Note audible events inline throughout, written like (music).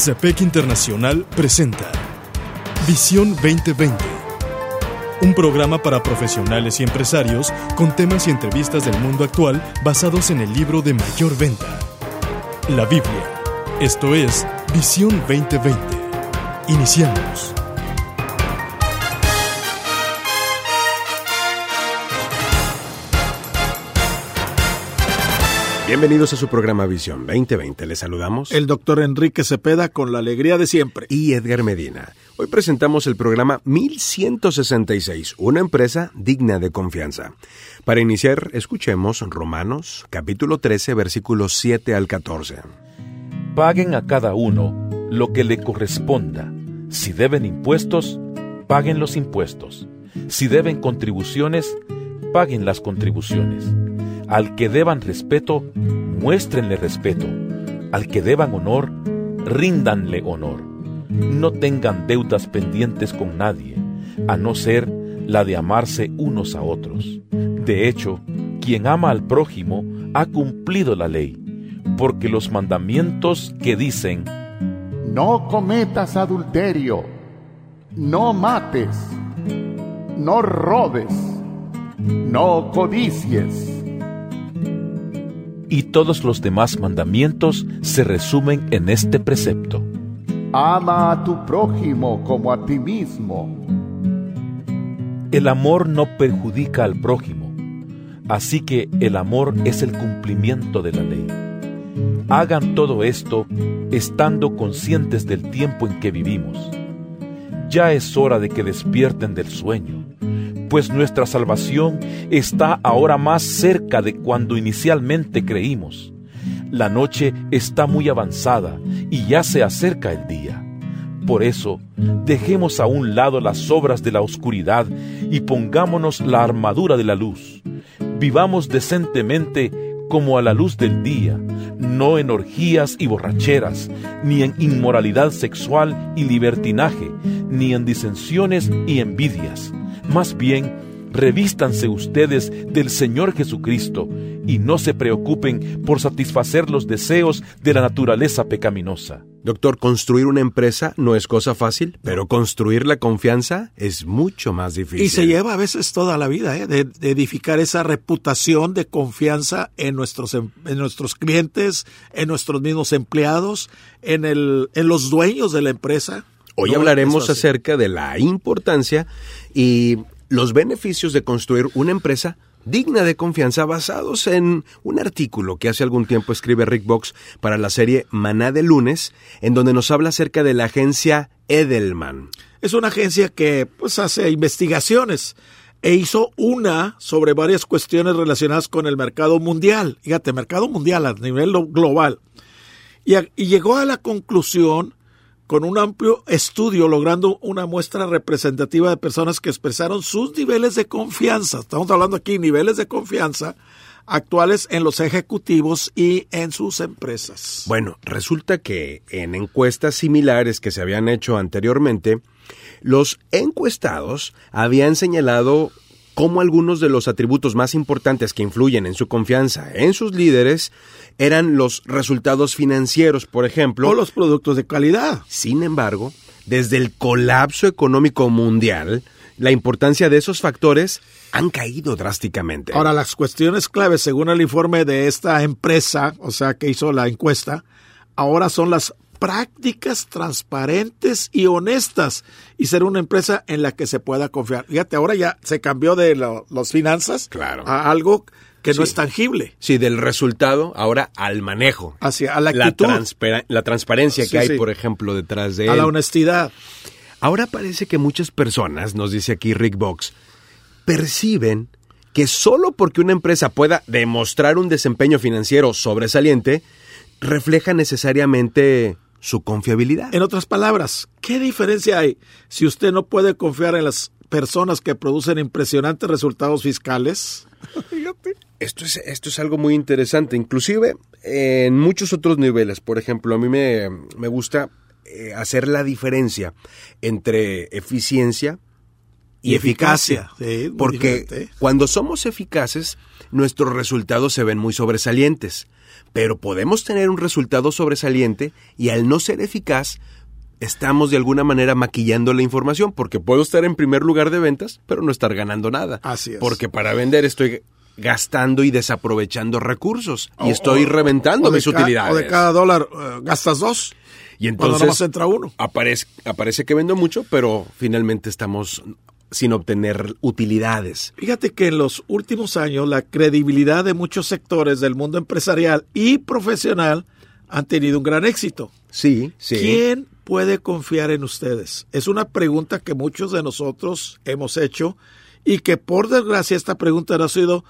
CEPEC Internacional presenta Visión 2020, un programa para profesionales y empresarios con temas y entrevistas del mundo actual basados en el libro de mayor venta, la Biblia. Esto es Visión 2020. Iniciamos. Bienvenidos a su programa Visión 2020. Les saludamos el doctor Enrique Cepeda con la alegría de siempre. y Edgar Medina. Hoy presentamos el programa 1166, una empresa digna de confianza. Para iniciar, escuchemos Romanos capítulo 13 versículos 7 al 14. Paguen a cada uno lo que le corresponda. Si deben impuestos, paguen los impuestos. Si deben contribuciones, paguen las contribuciones. Al que deban respeto, muéstrenle respeto. Al que deban honor, ríndanle honor. No tengan deudas pendientes con nadie, a no ser la de amarse unos a otros. De hecho, quien ama al prójimo ha cumplido la ley, porque los mandamientos que dicen, No cometas adulterio, no mates, no robes, no codicies. Y todos los demás mandamientos se resumen en este precepto. Ama a tu prójimo como a ti mismo. El amor no perjudica al prójimo, así que el amor es el cumplimiento de la ley. Hagan todo esto estando conscientes del tiempo en que vivimos. Ya es hora de que despierten del sueño, pues nuestra salvación está ahora más cerca de cuando inicialmente creímos. La noche está muy avanzada y ya se acerca el día. Por eso, dejemos a un lado las obras de la oscuridad y pongámonos la armadura de la luz. Vivamos decentemente como a la luz del día, no en orgías y borracheras, ni en inmoralidad sexual y libertinaje, ni en disensiones y envidias. Más bien, revístanse ustedes del Señor Jesucristo y no se preocupen por satisfacer los deseos de la naturaleza pecaminosa. Doctor, construir una empresa no es cosa fácil, pero construir la confianza es mucho más difícil. Y se lleva a veces toda la vida ¿eh? de, de edificar esa reputación de confianza en nuestros, em- en nuestros clientes, en nuestros mismos empleados, en, el, en los dueños de la empresa. Hoy No, hablaremos acerca de la importancia y los beneficios de construir una empresa digna de confianza basados en un artículo que hace algún tiempo escribe Rick Box para la serie Maná de lunes, en donde nos habla acerca de la agencia Edelman. Es una agencia que pues hace investigaciones e hizo una sobre varias cuestiones relacionadas con el mercado mundial. Fíjate, mercado mundial a nivel lo- global. Y, y llegó a la conclusión con un amplio estudio logrando una muestra representativa de personas que expresaron sus niveles de confianza. Estamos hablando aquí niveles de confianza actuales en los ejecutivos y en sus empresas. Bueno, resulta que en encuestas similares que se habían hecho anteriormente, los encuestados habían señalado cómo algunos de los atributos más importantes que influyen en su confianza en sus líderes eran los resultados financieros, por ejemplo. o los productos de calidad. Sin embargo, desde el colapso económico mundial, la importancia de esos factores han caído drásticamente. Ahora, las cuestiones claves, según el informe de esta empresa, o sea, que hizo la encuesta, ahora son las prácticas transparentes y honestas y ser una empresa en la que se pueda confiar. Fíjate, ahora ya se cambió de lo- las finanzas Claro. a algo que no es tangible, Sí, del resultado ahora al manejo. hacia a la la, actitud, la transparencia Sí, que hay, sí. por ejemplo, detrás de a él. la honestidad. Ahora parece que muchas personas, nos dice aquí Rick Box, perciben que solo porque una empresa pueda demostrar un desempeño financiero sobresaliente, refleja necesariamente su confiabilidad. En otras palabras, ¿qué diferencia hay si usted no puede confiar en las personas que producen impresionantes resultados fiscales? (laughs) Esto es, esto es algo muy interesante, inclusive en muchos otros niveles. Por ejemplo, a mí me, me gusta eh, hacer la diferencia entre eficiencia y, Y eficacia. eficacia, sí, muy porque diferente. cuando somos eficaces, nuestros resultados se ven muy sobresalientes. Pero podemos tener un resultado sobresaliente y al no ser eficaz, estamos de alguna manera maquillando la información, porque puedo estar en primer lugar de ventas, pero no estar ganando nada. Así es. Porque para vender estoy gastando y desaprovechando recursos y O- estoy o- reventando o mis ca- utilidades. O de cada dólar eh, gastas dos. Y Cuando entonces entra uno. Aparece, aparece que vendo mucho, pero finalmente estamos sin obtener utilidades. Fíjate que en los últimos años la credibilidad de muchos sectores del mundo empresarial y profesional han tenido un gran éxito. Sí, sí. ¿Quién puede confiar en ustedes? Es una pregunta que muchos de nosotros hemos hecho y que por desgracia esta pregunta no ha sido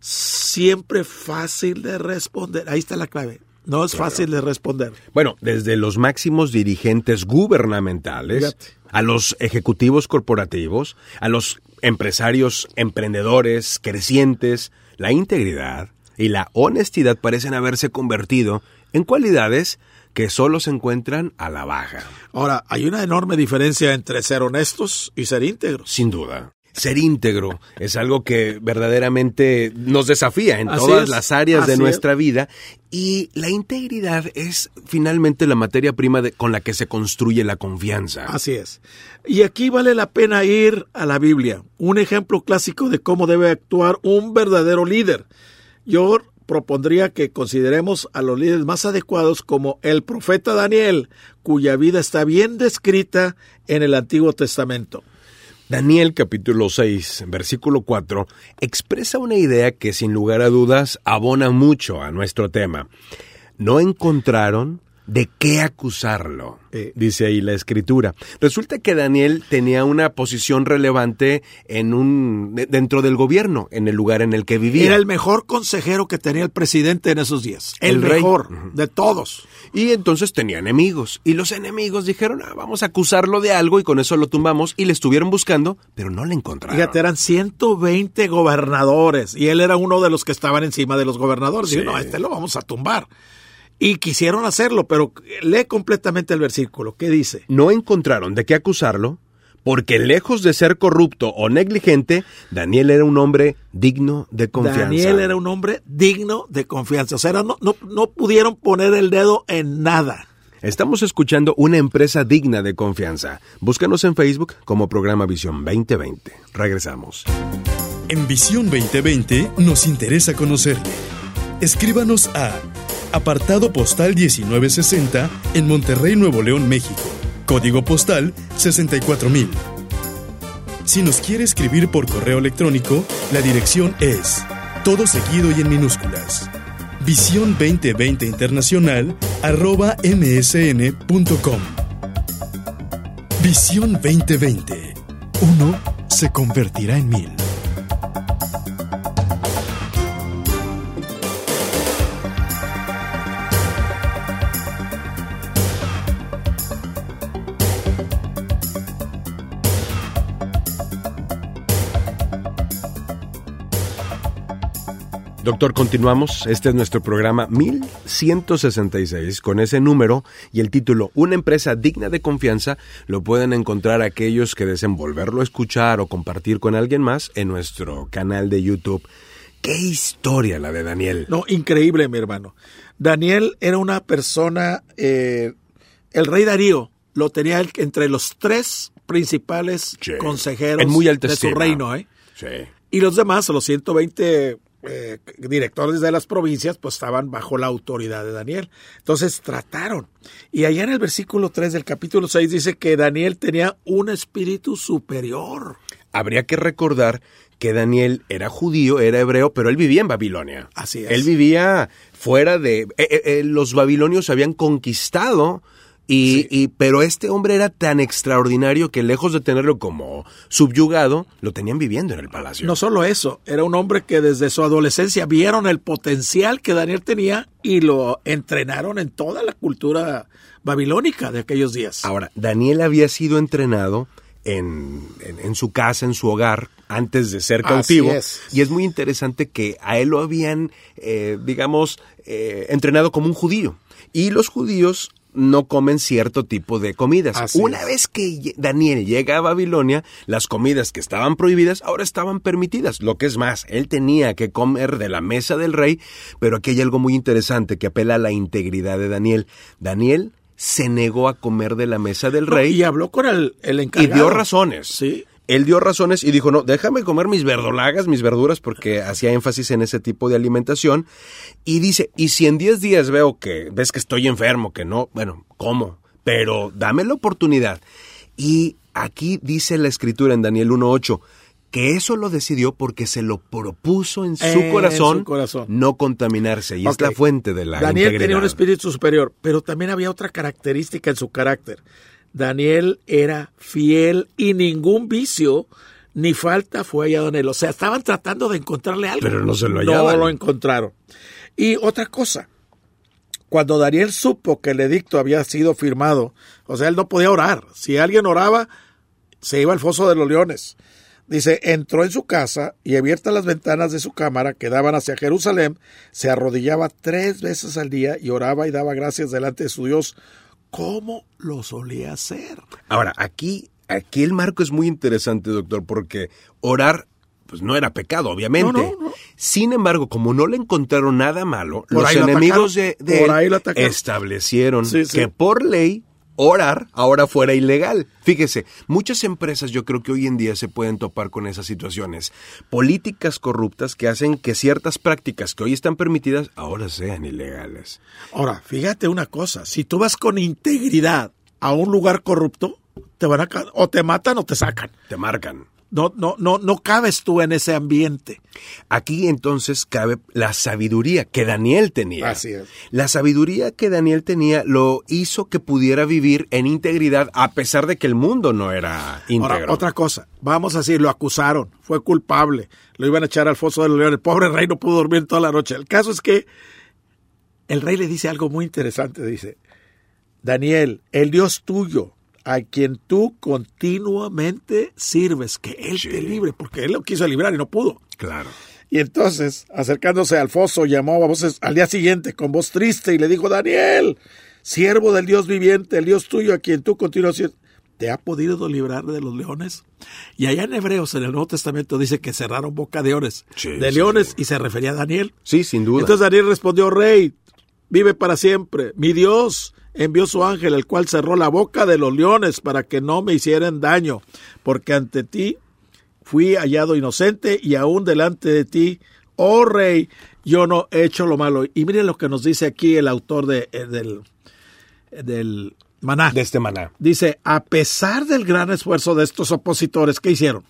siempre fácil de responder. Ahí está la clave. No es fácil de responder. Bueno, desde los máximos dirigentes gubernamentales, Fíjate. A los ejecutivos corporativos, a los empresarios emprendedores crecientes, la integridad y la honestidad parecen haberse convertido en cualidades que solo se encuentran a la baja. Ahora, hay una enorme diferencia entre ser honestos y ser íntegros. Sin duda. Ser íntegro es algo que verdaderamente nos desafía en Así todas es, las áreas de nuestra vida y la integridad es finalmente la materia prima de- con la que se construye la confianza. Así es. Y aquí vale la pena ir a la Biblia, un ejemplo clásico de cómo debe actuar un verdadero líder. Yo propondría que consideremos a los líderes más adecuados como el profeta Daniel, cuya vida está bien descrita en el Antiguo Testamento. Daniel capítulo 6, versículo 4, expresa una idea que sin lugar a dudas abona mucho a nuestro tema. No encontraron de qué acusarlo, Eh. dice ahí la escritura. Resulta que Daniel tenía una posición relevante en un de- dentro del gobierno, en el lugar en el que vivía. Era el mejor consejero que tenía el presidente en esos días. El, El rey. mejor de todos. Y entonces tenía enemigos. Y los enemigos dijeron, ah, vamos a acusarlo de algo y con eso lo tumbamos. Y le estuvieron buscando, pero no le encontraron. Fíjate, eran 120 gobernadores y él era uno de los que estaban encima de los gobernadores. Sí. Dijo, no, a este lo vamos a tumbar. Y quisieron hacerlo, pero lee completamente el versículo. ¿Qué dice? no encontraron de qué acusarlo, porque lejos de ser corrupto o negligente, Daniel era un hombre digno de confianza. Daniel era un hombre digno de confianza. O sea, no, no, no pudieron poner el dedo en nada. Estamos escuchando una empresa digna de confianza. Búscanos en Facebook como programa Visión 2020. Regresamos. En Visión 2020 nos interesa conocerle. Escríbanos a apartado postal 1960 en Monterrey, Nuevo León, México. Código postal 64000. Si nos quiere escribir por correo electrónico, la dirección es todo seguido y en minúsculas. Visión 2020 Internacional arroba msn.com. Visión 2020. Uno se convertirá en mil. Doctor, continuamos. Este es nuestro programa 1166 con ese número y el título Una empresa digna de confianza. Lo pueden encontrar aquellos que deseen volverlo a escuchar o compartir con alguien más en nuestro canal de YouTube. ¡Qué historia la de Daniel! No, increíble, mi hermano. Daniel era una persona, eh, el rey Darío lo tenía entre los tres principales Sí. consejeros muy de su reino. ¿eh? Sí. Y los demás, los 120 eh, directores de las provincias, pues estaban bajo la autoridad de Daniel. Entonces trataron. Y allá en el versículo 3 del capítulo 6 dice que Daniel tenía un espíritu superior. Habría que recordar que Daniel era judío, era hebreo, pero él vivía en Babilonia. Así es. Él vivía fuera de... eh, eh, eh, los babilonios habían conquistado, y, y- pero este hombre era tan extraordinario que lejos de tenerlo como subyugado, lo tenían viviendo en el palacio. No solo eso, era un hombre que desde su adolescencia vieron el potencial que Daniel tenía y lo entrenaron en toda la cultura babilónica de aquellos días. Ahora, Daniel había sido entrenado en, en- en su casa, en su hogar, antes de ser cautivo. es. Y es muy interesante que a él lo habían, eh, digamos, eh, entrenado como un judío. Y los judíos no comen cierto tipo de comidas. Así Una es. vez que Daniel llega a Babilonia, las comidas que estaban prohibidas ahora estaban permitidas. Lo que es más, él tenía que comer de la mesa del rey, pero aquí hay algo muy interesante que apela a la integridad de Daniel. Daniel se negó a comer de la mesa del No, rey y habló con el, el y encargado. dio razones. Sí. Él dio razones y dijo, no, déjame comer mis verdolagas, mis verduras, porque hacía énfasis en ese tipo de alimentación. Y dice, y si en 10 días veo que, ves que estoy enfermo, que no, bueno, ¿cómo? Pero dame la oportunidad. Y aquí dice la escritura en Daniel 1.8, que eso lo decidió porque se lo propuso en su, corazón, su corazón. no contaminarse. Y es la fuente de la Daniel integridad. tenía un espíritu superior, pero también había otra característica en su carácter. Daniel era fiel y ningún vicio ni falta fue hallado en él. O sea, estaban tratando de encontrarle algo. Pero no se lo No hallaban. lo encontraron. Y otra cosa, cuando Daniel supo que el edicto había sido firmado, o sea, él no podía orar. Si alguien oraba, se iba al foso de los leones. Dice, entró en su casa y abiertas las ventanas de su cámara que daban hacia Jerusalén, se arrodillaba tres veces al día y oraba y daba gracias delante de su Dios, como lo solía hacer. Ahora, aquí, aquí el marco es muy interesante, doctor, porque orar pues no era pecado, obviamente. No, no, no. Sin embargo, como no le encontraron nada malo, Por los lo enemigos de, él establecieron Sí, sí. que por ley orar ahora fuera ilegal. Fíjese, muchas empresas yo creo que hoy en día se pueden topar con esas situaciones. Políticas corruptas que hacen que ciertas prácticas que hoy están permitidas ahora sean ilegales. Ahora, fíjate una cosa, si tú vas con integridad a un lugar corrupto, te van a o te matan o te sacan. Te marcan. No, no, no, no cabes tú en ese ambiente. Aquí entonces cabe la sabiduría que Daniel tenía. Así es. La sabiduría que Daniel tenía lo hizo que pudiera vivir en integridad a pesar de que el mundo no era íntegro. Ahora, otra cosa, vamos a decir, lo acusaron, fue culpable, lo iban a echar al foso de los leones, el pobre rey no pudo dormir toda la noche. El caso es que el rey le dice algo muy interesante, dice, Daniel, el Dios tuyo, a quien tú continuamente sirves, que Él Sí. te libre, porque Él lo quiso librar y no pudo. Claro. Y entonces, acercándose al foso, llamó a voces al día siguiente con voz triste y le dijo, Daniel, siervo del Dios viviente, el Dios tuyo a quien tú continúas ¿te ha podido librar de los leones? Y allá en Hebreos, en el Nuevo Testamento, dice que cerraron boca de leones, Sí, de leones, sí. y se refería a Daniel. Sí, sin duda. Entonces Daniel respondió, Rey, vive para siempre. Mi Dios envió su ángel, el cual cerró la boca de los leones para que no me hicieran daño, porque ante ti fui hallado inocente y aún delante de ti, oh Rey, yo no he hecho lo malo. Y miren lo que nos dice aquí el autor de, eh, del, del maná. de este maná. Dice, a pesar del gran esfuerzo de estos opositores, ¿qué hicieron?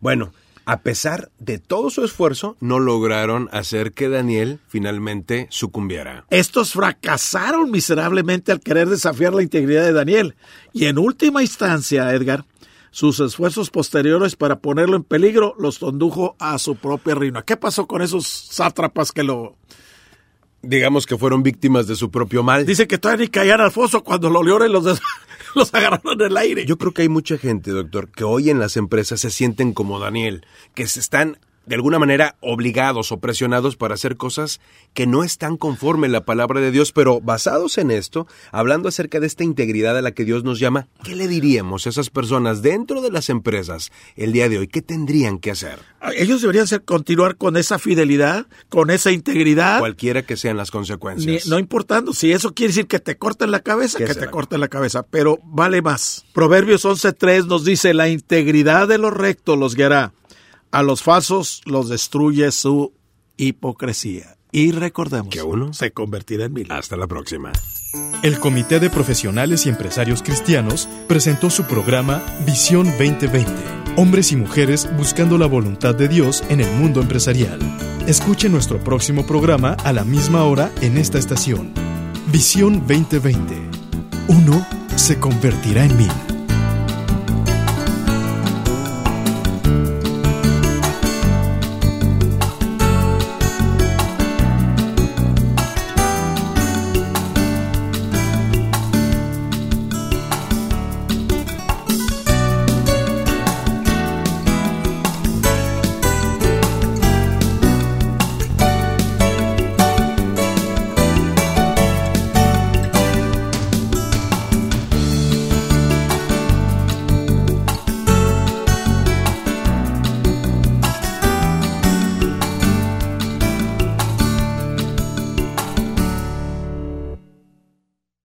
Bueno, a pesar de todo su esfuerzo, no lograron hacer que Daniel finalmente sucumbiera. Estos fracasaron miserablemente al querer desafiar la integridad de Daniel. Y en última instancia, Edgar, sus esfuerzos posteriores para ponerlo en peligro los condujo a su propia ruina. ¿Qué pasó con esos sátrapas que lo... Digamos que fueron víctimas de su propio mal. Dice que todavía ni caían al foso cuando los leones los, des- (laughs) los agarraron en el aire. Yo creo que hay mucha gente, doctor, que hoy en las empresas se sienten como Daniel, que se están de alguna manera obligados o presionados para hacer cosas que no están conforme la palabra de Dios, pero basados en esto, hablando acerca de esta integridad a la que Dios nos llama, ¿qué le diríamos a esas personas dentro de las empresas el día de hoy? ¿Qué tendrían que hacer? Ellos deberían ser, continuar con esa fidelidad, con esa integridad. Cualquiera que sean las Ni- consecuencias. no importando si eso quiere decir que te corten la cabeza, ¿Qué que te corten la cabeza, pero vale más. Proverbios 11.3 nos dice, la integridad de los rectos los guiará, a los falsos los destruye su hipocresía. Y recordemos, Que uno se convertirá en mil. Hasta la próxima. El Comité de Profesionales y Empresarios Cristianos presentó su programa Visión 2020. Hombres y mujeres buscando la voluntad de Dios en el mundo empresarial. Escuche nuestro próximo programa a la misma hora en esta estación. Visión 2020. Uno se convertirá en mil.